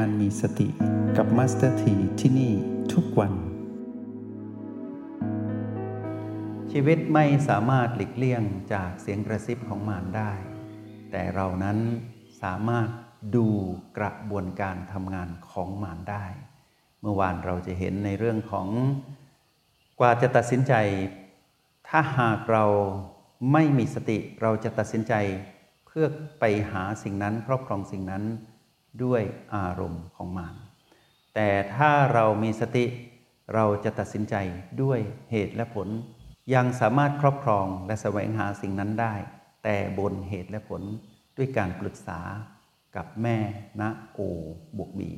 การมีสติกับมาสเตอร์ทีที่นี่ทุกวัน ชีวิตไม่สามารถหลีกเลี่ยงจากเสียงกระซิบของมารได้ แต่เรานั้นสามารถดูกระบวนการทำงานของมารได้ เมื่อวานเราจะเห็นในเรื่องของกว่าจะตัดสินใจ ถ้าหากเราไม่มีสติเราจะตัดสินใจ เพื่อไปหาสิ่งนั้นครอบครองสิ่งนั้น ด้วยอารมณ์ของมารแต่ถ้าเรามีสติเราจะตัดสินใจด้วยเหตุและผล ยังสามารถครอบครองและแสวงหาสิ่งนั้นได้ แต่บนเหตุและผลด้วยการปรึกษากับแม่ณโอบวกบี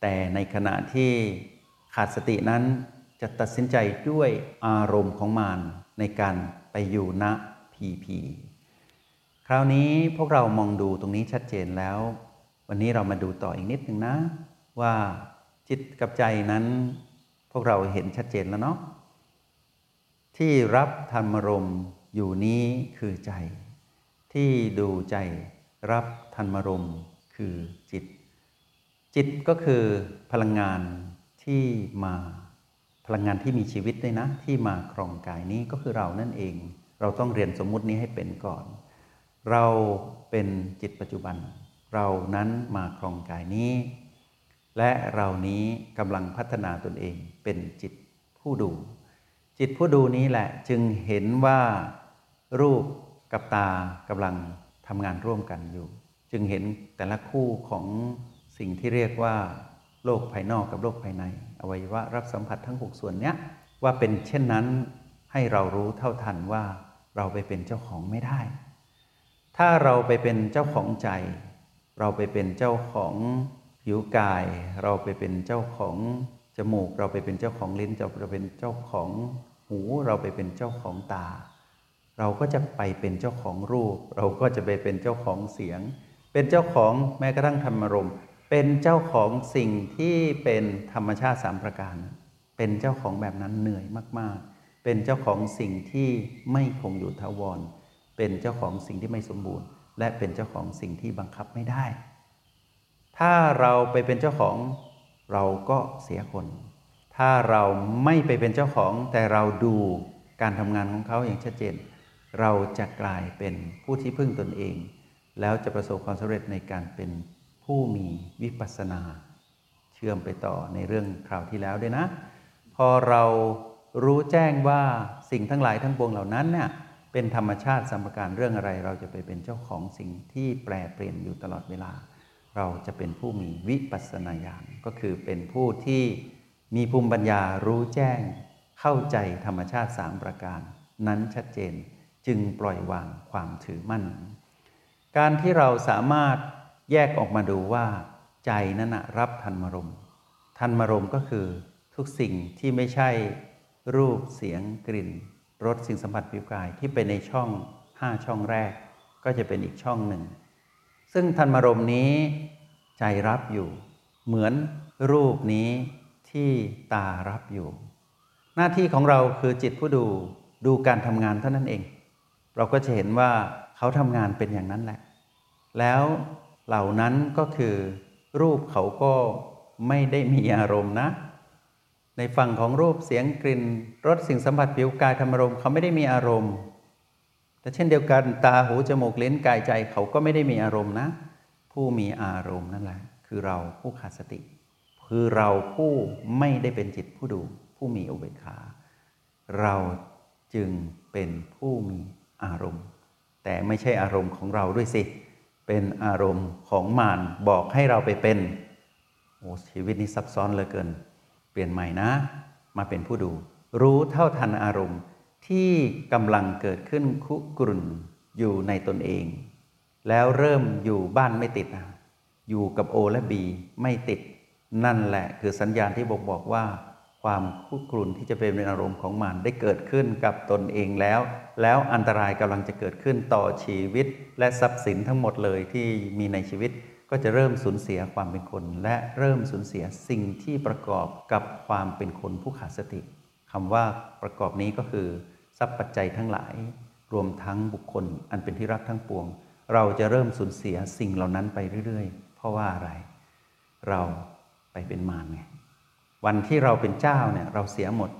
แต่ในขณะที่ขาดสตินั้นจะตัดสินใจด้วยอารมณ์ของมารในการไปอยู่ณพีพีคราวนี้พวกเรามองดูตรงนี้ชัดเจนแล้ว วันนี้เรามาดูต่ออีกนิดหนึ่งนะ ว่าจิตกับใจนั้น พวกเราเห็นชัดเจนแล้วเนาะที่รับธรรมรมอยู่นี้คือใจ ที่ดูใจรับธรรมรมคือจิต จิตก็คือพลังงานที่มาพลังงานที่มีชีวิตด้วยนะ ที่มาครองกายนี้ก็คือเรานั่นเอง เราต้องเรียนสมมุตินี้ให้เป็นก่อน เราเป็นจิตปัจจุบัน เรานั้นมาครองกายนี้ และเรานี้กำลังพัฒนาตนเองเป็นจิตผู้ดู จิตผู้ดูนี้แหละจึงเห็นว่ารูปกับตากำลังทำงานร่วมกันอยู่ จึงเห็นแต่ละคู่ของสิ่งที่เรียกว่า โลกภายนอกกับโลกภายใน อวัยวะรับสัมผัสทั้ง 6 ส่วนเนี้ยว่าเป็นเช่นนั้นให้เรารู้เท่าทันว่าเราไปเป็นเจ้าของไม่ได้ ถ้าเราไปเป็นเจ้าของใจ เราไปเป็นเจ้าของผิวกาย เราไปเป็นเจ้าของจมูก เราไปเป็นเจ้าของลิ้นเราเป็นเจ้าของหูเราไปเป็นเจ้าของตา เราก็จะไปเป็นเจ้าของรูป เราก็จะไปเป็นเจ้าของเสียง เป็นเจ้าของแม้กระทั่งธรรมรมเป็นเจ้าของสิ่งที่เป็นธรรมชาติสามประการ เป็นเจ้าของแบบนั้นเหนื่อยมาก ๆ เป็นเจ้าของสิ่งที่ไม่คงอยู่ทาวร เป็นเจ้าของสิ่งที่ไม่สมบูรณ์ และเป็นเจ้าของสิ่งที่บังคับไม่ได้ ถ้าเราไปเป็นเจ้าของเราก็เสียคน ถ้าเราไม่ไปเป็นเจ้าของ แต่เราดูการทำงานของเขาอย่างชัดเจน เราจะกลายเป็นผู้ที่พึ่งตนเอง แล้วจะประสบความสำเร็จในการเป็นผู้มีวิปัสสนา เชื่อมไปต่อในเรื่องคราวที่แล้วด้วยนะ พอเรารู้แจ้งว่าสิ่งทั้งหลายทั้งปวงเหล่านั้นเนี่ย เป็นธรรมชาติสัมปการเรื่องอะไร เราจะไปเป็นเจ้าของสิ่งที่แปรเปลี่ยนอยู่ตลอดเวลา เราจะเป็นผู้มีวิปัสสนาญาณก็คือเป็นผู้ที่มีภูมิปัญญารู้แจ้ง เข้าใจธรรมชาติสามประการ นั้นชัดเจนจึงปล่อยวางความถือมั่น การที่เราสามารถแยกออกมาดูว่า ใจนั้นรับทันมรมทันมรมก็คือทุกสิ่งที่ไม่ใช่รูปเสียงกลิ่น รสสิ่งสัมผัสผิวกายที่เป็นในช่องห้าช่องแรก ก็จะเป็นอีกช่องหนึ่ง ซึ่งทันมรมนี้ใจรับอยู่ เหมือนรูปนี้ที่ตารับอยู่ หน้าที่ของเราคือจิตผู้ดูดูการทำงานเท่านั้นเอง เราก็จะเห็นว่าเขาทำงานเป็นอย่างนั้นแหละ แล้วเหล่านั้นก็คือ รูปเขาก็ไม่ได้มีอารมณ์นะ ในฝั่งของรูปเสียงกลิ่นรสสิ่งสัมผัสผิวกายธรรมารมณ์เขาไม่ได้มีอารมณ์ แต่เช่นเดียวกันตาหูจมูกลิ้นกายใจเขาก็ไม่ได้มีอารมณ์นะ ผู้มีอารมณ์นั่นแหละคือเราผู้ขาดสติ คือเราผู้ไม่ได้เป็นจิตผู้ดู ผู้มีอุเบกขา เราจึงเป็นผู้มีอารมณ์ แต่ไม่ใช่อารมณ์ของเราด้วยสิ เป็นอารมณ์ของมารบอกให้เราไปเป็นโอ้ชีวิตนี้ซับซ้อนเหลือเกิน ปลี่ยนใหม่นะ มาเป็นผู้ดู รู้เท่าทันอารมณ์ที่กำลังเกิดขึ้นคุกรุ่นอยู่ในตนเอง แล้วเริ่มอยู่บ้านไม่ติด อยู่กับโอและบีไม่ติด นั่นแหละคือสัญญาณที่บอกบอกว่า ความคุกรุ่นที่จะเป็นอารมณ์ของมันได้เกิดขึ้นกับตนเองแล้ว แล้วอันตรายกำลังจะเกิดขึ้นต่อชีวิต และทรัพย์สินทั้งหมดเลยที่มีในชีวิต ก็จะเริ่มสูญเสียความเป็นคน และเริ่มสูญเสียสิ่งที่ประกอบกับความเป็นคนผู้ขาดสติคำว่าประกอบนี้ก็คือ ทรัพย์ปัจจัยทั้งหลาย รวมทั้งบุคคลอันเป็นที่รักทั้งปวง เราจะเริ่มสูญเสียสิ่งเหล่านั้นไปเรื่อยๆ เพราะว่าอะไร เราไปเป็นมารไงวันที่เราเป็นเจ้าเนี่ยเราเสียหมด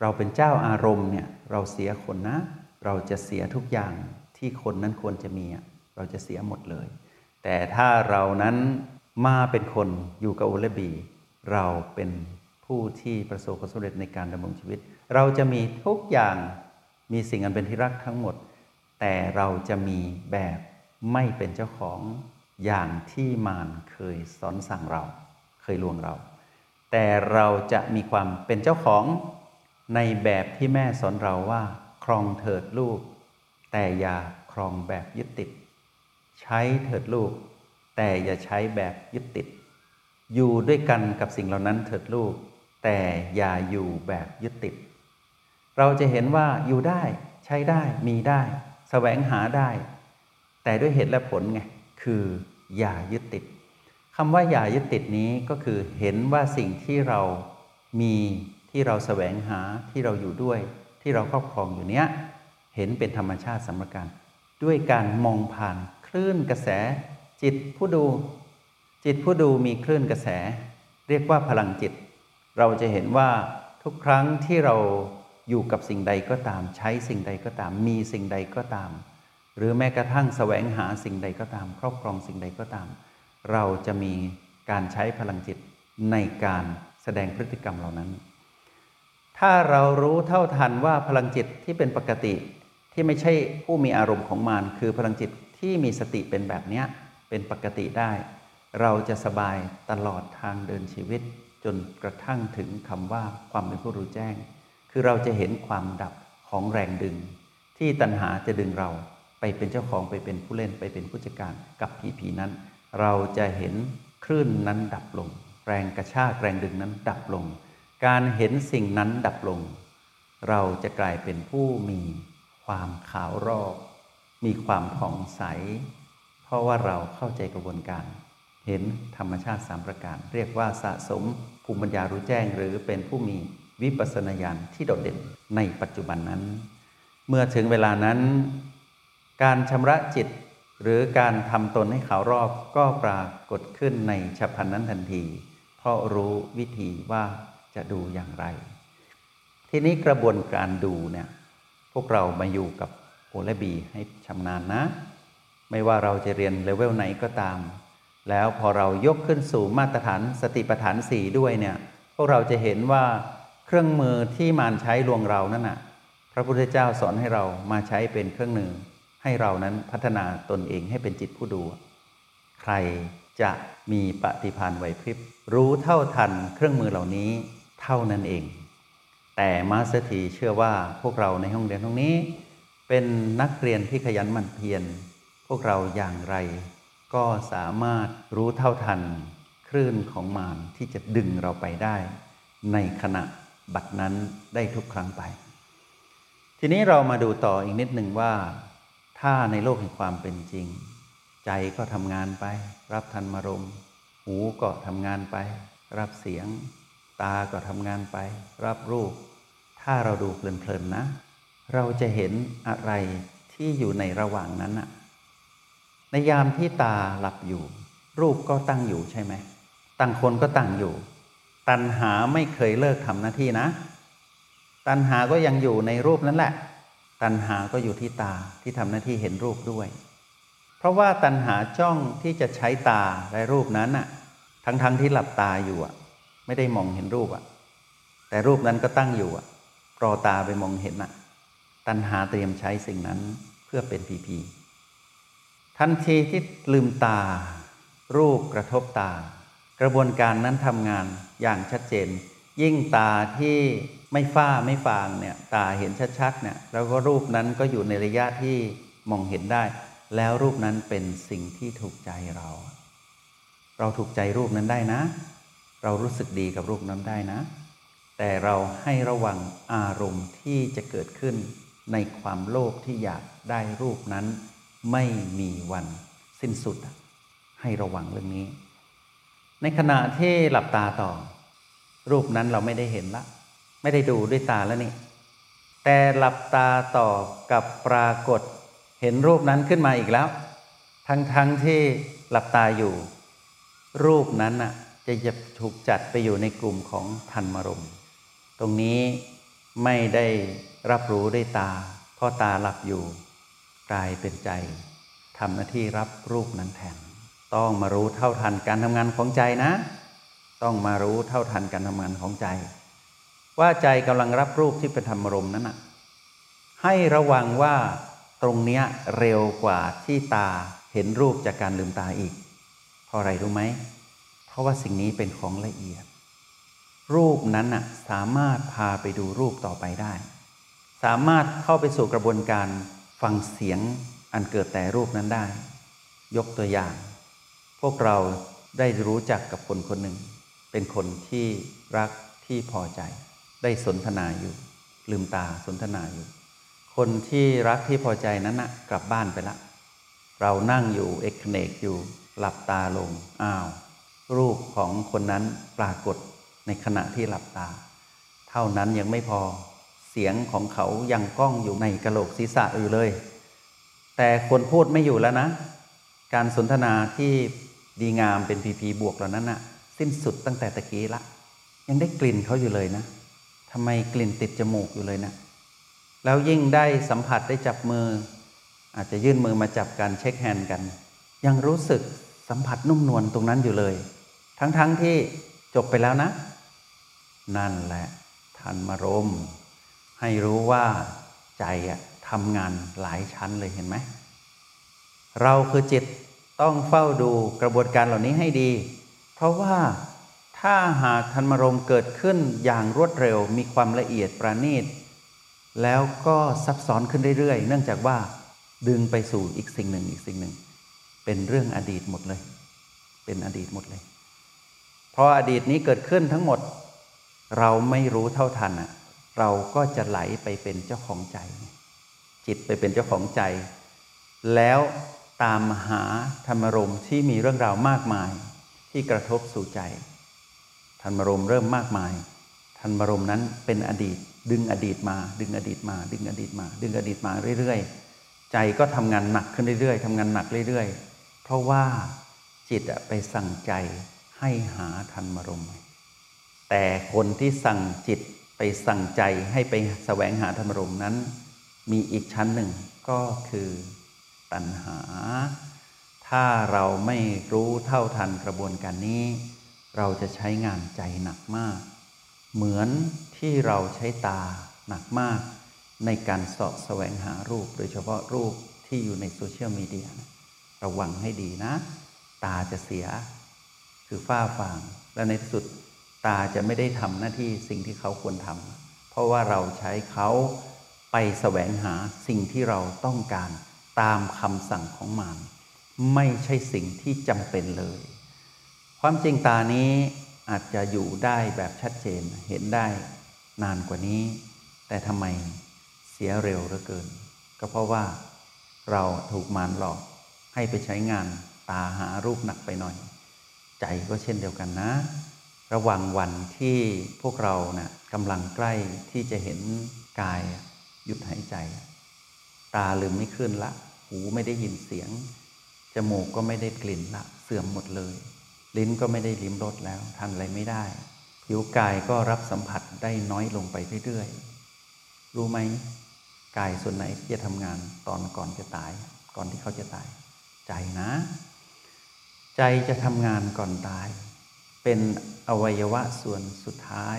เราเป็นเจ้าอารมณ์เนี่ยเราเสียคนนะ เราจะเสียทุกอย่างที่คนนั้นควรจะมีเราจะเสียหมดเลย แต่ถ้าเรานั้นมาเป็นคนอยู่กับโอเลบี เราเป็นผู้ที่ประสบความสำเร็จในการดำรงชีวิต เราจะมีทุกอย่างมีสิ่งอันเป็นที่รักทั้งหมด แต่เราจะมีแบบไม่เป็นเจ้าของอย่างที่มารเคยสอนสั่งเรา เคยลวงเรา แต่เราจะมีความเป็นเจ้าของในแบบที่แม่สอนเราว่า ครองเถิดลูก แต่อย่าครองแบบยึดติด ใช้เถิดลูก แต่อย่าใช้แบบยึดติด อยู่ด้วยกันกับสิ่งเหล่านั้นเถิดลูก แต่อย่าอยู่แบบยึดติด เราจะเห็นว่าอยู่ได้ใช้ได้มีได้สแสวงหาได้ แต่ด้วยเหตุและผลไงคืออย่ายึดติดคำว่าอย่ายึดติดนี้ก็คือเห็นว่าสิ่งที่เรามีที่เราแสวงหาที่เราอยู่ด้วย ที่เราครอบครองอยู่เนี้ยเห็นเป็นธรรมชาติสำคัญด้วยการมองผ่าน คลื่นกระแส จิตผู้ดู จิตผู้ดูมีคลื่นกระแส เรียกว่าพลังจิต เราจะเห็นว่าทุกครั้งที่เราอยู่กับสิ่งใดก็ตาม ใช้สิ่งใดก็ตาม มีสิ่งใดก็ตาม หรือแม้กระทั่งแสวงหาสิ่งใดก็ตาม ครอบครองสิ่งใดก็ตาม เราจะมีการใช้พลังจิตในการแสดงพฤติกรรมเหล่านั้น ถ้าเรารู้เท่าทันว่าพลังจิตที่เป็นปกติที่ไม่ใช่ผู้มีอารมณ์ของมารคือพลังจิต ที่มีสติเป็นแบบนี้เป็นปกติได้ เราจะสบายตลอดทางเดินชีวิต จนกระทั่งถึงคำว่าความเป็นผู้รู้แจ้ง คือเราจะเห็นความดับของแรงดึง ที่ตัณหาจะดึงเราไปเป็นเจ้าของไปเป็นผู้เล่นไปเป็นผู้จัดการกับผีผีนั้น เราจะเห็นคลื่นนั้นดับลง แรงกระชากแรงดึงนั้นดับลง การเห็นสิ่งนั้นดับลง เราจะกลายเป็นผู้มีความขาวรอบ มีความผ่องใส เพราะว่าเราเข้าใจกระบวนการ เห็นธรรมชาติสามประการ เรียกว่าสะสมภูมิปัญญารู้แจ้ง หรือเป็นผู้มีวิปัสสนาญาณที่โดดเด่นในปัจจุบันนั้น เมื่อถึงเวลานั้น การชำระจิตหรือการทำตนให้ขาวรอบก็ปรากฏขึ้นในฉับพลันนั้นทันที เพราะรู้วิธีว่าจะดูอย่างไร ทีนี้กระบวนการดูเนี่ยพวกเรามาอยู่กับ โอและบีให้ชำนาญนะ ไม่ว่าเราจะเรียนเลเวลไหนก็ตาม แล้วพอเรายกขึ้นสู่มาตรฐานสติปัฏฐานสี่ด้วยเนี่ย พวกเราจะเห็นว่าเครื่องมือที่มารใช้ลวงเรานั่นน่ะ พระพุทธเจ้าสอนให้เรามาใช้เป็นเครื่องหนึ่งให้เรานั้นพัฒนาตนเองให้เป็นจิตผู้ดู ใครจะมีปฏิภาณไหวพริบ รู้เท่าทันเครื่องมือเหล่านี้เท่านั้นเอง แต่มาสเตอร์ทีเชื่อว่าพวกเราในห้องเรียนตรงนี้ เป็นนักเรียนที่ขยันหมั่นเพียรพวกเราอย่างไร ก็สามารถรู้เท่าทัน คลื่นของมารที่จะดึงเราไปได้ ในขณะบัดนั้นได้ทุกครั้งไป ทีนี้เรามาดูต่ออีกนิดหนึ่งว่า ถ้าในโลกแห่งความเป็นจริง ใจก็ทำงานไป รับทันมารมหูก็ทำงานไป รับเสียง ตาก็ทำงานไป รับรูป ถ้าเราดูเพลินๆนะ เราจะเห็นอะไรที่อยู่ในระหว่างนั้นอะในยามที่ตาหลับอยู่ รูปก็ตั้งอยู่ใช่ไหมตั้งคนก็ตั้งอยู่ ตัณหาไม่เคยเลิกทำหน้าที่นะ ตัณหาก็ยังอยู่ในรูปนั้นแหละ ตัณหาก็อยู่ที่ตาที่ทำหน้าที่เห็นรูปด้วย เพราะว่าตัณหาจ้องที่จะใช้ตาและรูปนั้นอะทั้งๆทที่หลับตาอยู่อะไม่ได้มองเห็นรูปอะแต่รูปนั้นก็ตั้งอยู่อะรอตาไปมองเห็นอะ ตัณหาเตรียมใช้สิ่งนั้นเพื่อเป็นพีพีทันทีที่ลืมตา รูปกระทบตา กระบวนการนั้นทำงานอย่างชัดเจน ยิ่งตาที่ไม่ฝ้าไม่ฟางเนี่ยตาเห็นชัดๆเนี่ยแล้วก็รูปนั้นก็อยู่ในระยะที่มองเห็นได้ แล้วรูปนั้นเป็นสิ่งที่ถูกใจเรา เราถูกใจรูปนั้นได้นะ เรารู้สึกดีกับรูปนั้นได้นะ แต่เราให้ระวังอารมณ์ที่จะเกิดขึ้น ในความโลภที่อยากได้รูปนั้น ไม่มีวันสิ้นสุด ให้ระวังเรื่องนี้ ในขณะที่หลับตาต่อ รูปนั้นเราไม่ได้เห็นละ ไม่ได้ดูด้วยตาแล้วนี่แต่หลับตาต่อกับปรากฏเห็นรูปนั้นขึ้นมาอีกแล้ว ทั้งๆทที่หลับตาอยู่ รูปนั้นน่ะจะจะจะถูกจัดไปอยู่ในกลุ่มของทันมรม ตรงนี้ไม่ได้ รับรู้ด้วยตาเพราะตาหลับอยู่ กลายเป็นใจทำหน้าที่รับรูปนั้นแทนต้องมารู้เท่าทันการทำงานของใจนะ ต้องมารู้เท่าทันการทำงานของใจ ว่าใจกำลังรับรูปที่เป็นธรรมรมนั้นนะให้ระวังว่าตรงเนี้ยเร็วกว่าที่ตาเห็นรูปจากการลืมตาอีก เพราะอะไรรู้ไหม เพราะว่าสิ่งนี้เป็นของละเอียด รูปนั้นน่ะสามารถพาไปดูรูปต่อไปได้ สามารถเข้าไปสู่กระบวนการฟังเสียงอันเกิดแต่รูปนั้นได้ ยกตัวอย่าง พวกเราได้รู้จักกับคนคนหนึ่ง เป็นคนที่รักที่พอใจ ได้สนทนาอยู่ ลืมตาสนทนาอยู่ คนที่รักที่พอใจนั้นนะกลับบ้านไปละ เรานั่งอยู่เอกเนกอยู่ หลับตาลงอ้าว รูปของคนนั้นปรากฏในขณะที่หลับตา เท่านั้นยังไม่พอ เสียงของเขายังก้องอยู่ในกระโหลกศีรษะอยู่เลย แต่คนพูดไม่อยู่แล้วนะ การสนทนาที่ดีงามเป็นพีพีบวกเหล่านั้นนะสิ้นสุดตั้งแต่ตะกี้ละ ยังได้กลิ่นเขาอยู่เลยนะทำไมกลิ่นติดจมูกอยู่เลยนะ แล้วยิ่งได้สัมผัสได้จับมือ อาจจะยื่นมือมาจับกันเช็คแฮนด์กัน ยังรู้สึกสัมผัสนุ่มนวลตรงนั้นอยู่เลย ทั้งๆทที่จบไปแล้วนะ นั่นแหละทันมารม ให้รู้ว่าใจอะทำงานหลายชั้นเลยเห็นไหม เราคือจิตต้องเฝ้าดูกระบวนการเหล่านี้ให้ดี เพราะว่าถ้าหากทันมรมเกิดขึ้นอย่างรวดเร็วมีความละเอียดประณีต แล้วก็ซับซ้อนขึ้นเรื่อยๆ เนื่องจากว่าดึงไปสู่อีกสิ่งหนึ่งอีกสิ่งหนึ่ง เป็นเรื่องอดีตหมดเลย เป็นอดีตหมดเลย เพราะอดีตนี้เกิดขึ้นทั้งหมด เราไม่รู้เท่าทันอะ เราก็จะไหลไปเป็นเจ้าของใจ จิตไปเป็นเจ้าของใจ แล้วตามหาธรรมรมที่มีเรื่องราวมากมายที่กระทบสู่ใจ ธรรมรมเริ่มมากมาย ธรรมรมนั้นเป็นอดีต ดึงอดีตมา ดึงอดีตมา ดึงอดีตมา ดึงอดีตมาเรื่อยๆ ใจก็ทำงานหนักขึ้นเรื่อยๆทำงานหนักเรื่อยๆ เพราะว่าจิตไปสั่งใจให้หาธรรมรมแต่คนที่สั่งจิต ไปสั่งใจให้ไปแสวงหาธรรมรมนั้น มีอีกชั้นหนึ่งก็คือตัณหา ถ้าเราไม่รู้เท่าทันกระบวนการนี้ เราจะใช้งานใจหนักมาก เหมือนที่เราใช้ตาหนักมาก ในการสอบแสวงหารูป โดยเฉพาะรูปที่อยู่ในโซเชียลมีเดียระวังให้ดีนะ ตาจะเสีย คือฝ้าฟางและในที่สุด ตาจะไม่ได้ทำหน้าที่สิ่งที่เขาควรทำเพราะว่าเราใช้เขาไปแสวงหาสิ่งที่เราต้องการตามคำสั่งของมารไม่ใช่สิ่งที่จำเป็นเลย ความจริงตานี้อาจจะอยู่ได้แบบชัดเจนเห็นได้นานกว่านี้ แต่ทำไมเสียเร็วเหลือเกิน ก็เพราะว่าเราถูกมารหลอกให้ไปใช้งานตาหารูปหนักไปหน่อย ใจก็เช่นเดียวกันนะ ระหว่างวันที่พวกเรานะ่ะกำลังใกล้ที่จะเห็นกายหยุดหายใจ ตาลืมไม่ขึ้นละ หูไม่ได้ยินเสียง จมูกก็ไม่ได้กลิ่นละ เสื่อมหมดเลย ลิ้นก็ไม่ได้ลิ้มรสแล้วทานอะไรไม่ได้ ผิวกายก็รับสัมผัสได้น้อยลงไปเรื่อยๆ รู้ไหมกายส่วนไหนที่จะทำงานตอนก่อนจะตาย ก่อนที่เขาจะตาย ใจนะ ใจจะทำงานก่อนตาย เป็น อวัยวะส่วนสุดท้าย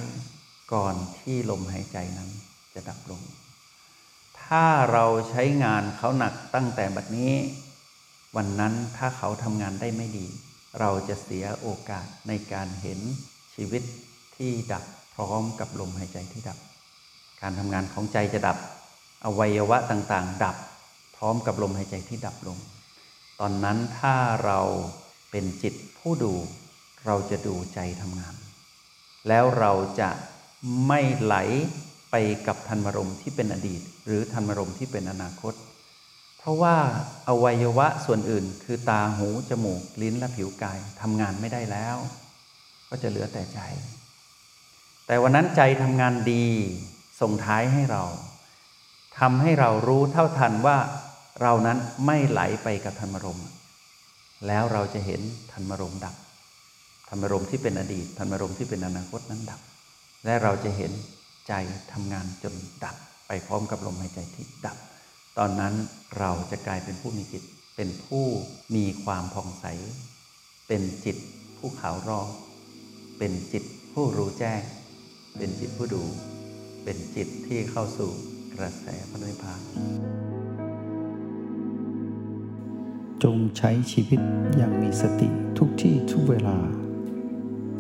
ก่อนที่ลมหายใจนั้นจะดับลง ถ้าเราใช้งานเขาหนักตั้งแต่บัดนี้ วันนั้นถ้าเขาทำงานได้ไม่ดี เราจะเสียโอกาสในการเห็นชีวิตที่ดับพร้อมกับลมหายใจที่ดับ การทำงานของใจจะดับ อวัยวะต่างๆ ดับ พร้อมกับลมหายใจที่ดับลง ตอนนั้นถ้าเราเป็นจิตผู้ดู เราจะดูใจทำงาน แล้วเราจะไม่ไหลไปกับธรรมรมที่เป็นอดีต หรือธรรมรมที่เป็นอนาคต เพราะว่าอวัยวะส่วนอื่น คือตาหูจมูกลิ้นและผิวกายทำงานไม่ได้แล้ว ก็จะเหลือแต่ใจ แต่วันนั้นใจทำงานดีส่งท้ายให้เราทำให้เรารู้เท่าทันว่าเรานั้นไม่ไหลไปกับธรรมรม แล้วเราจะเห็นธรรมรมดับ ธรรมารมณ์ที่เป็นอดีตธรรมารมณ์ที่เป็นอนาคตนั้นดับ และเราจะเห็นใจทำงานจนดับ ไปพร้อมกับลมหายใจที่ดับ ตอนนั้นเราจะกลายเป็นผู้มีจิต เป็นผู้มีความผ่องใส เป็นจิตผู้ขาวรอบเป็นจิตผู้รู้แจ้ง เป็นจิตผู้ดู เป็นจิตที่เข้าสู่กระแสพระนิพพานจงใช้ชีวิตอย่างมีสติทุกที่ทุกเวลา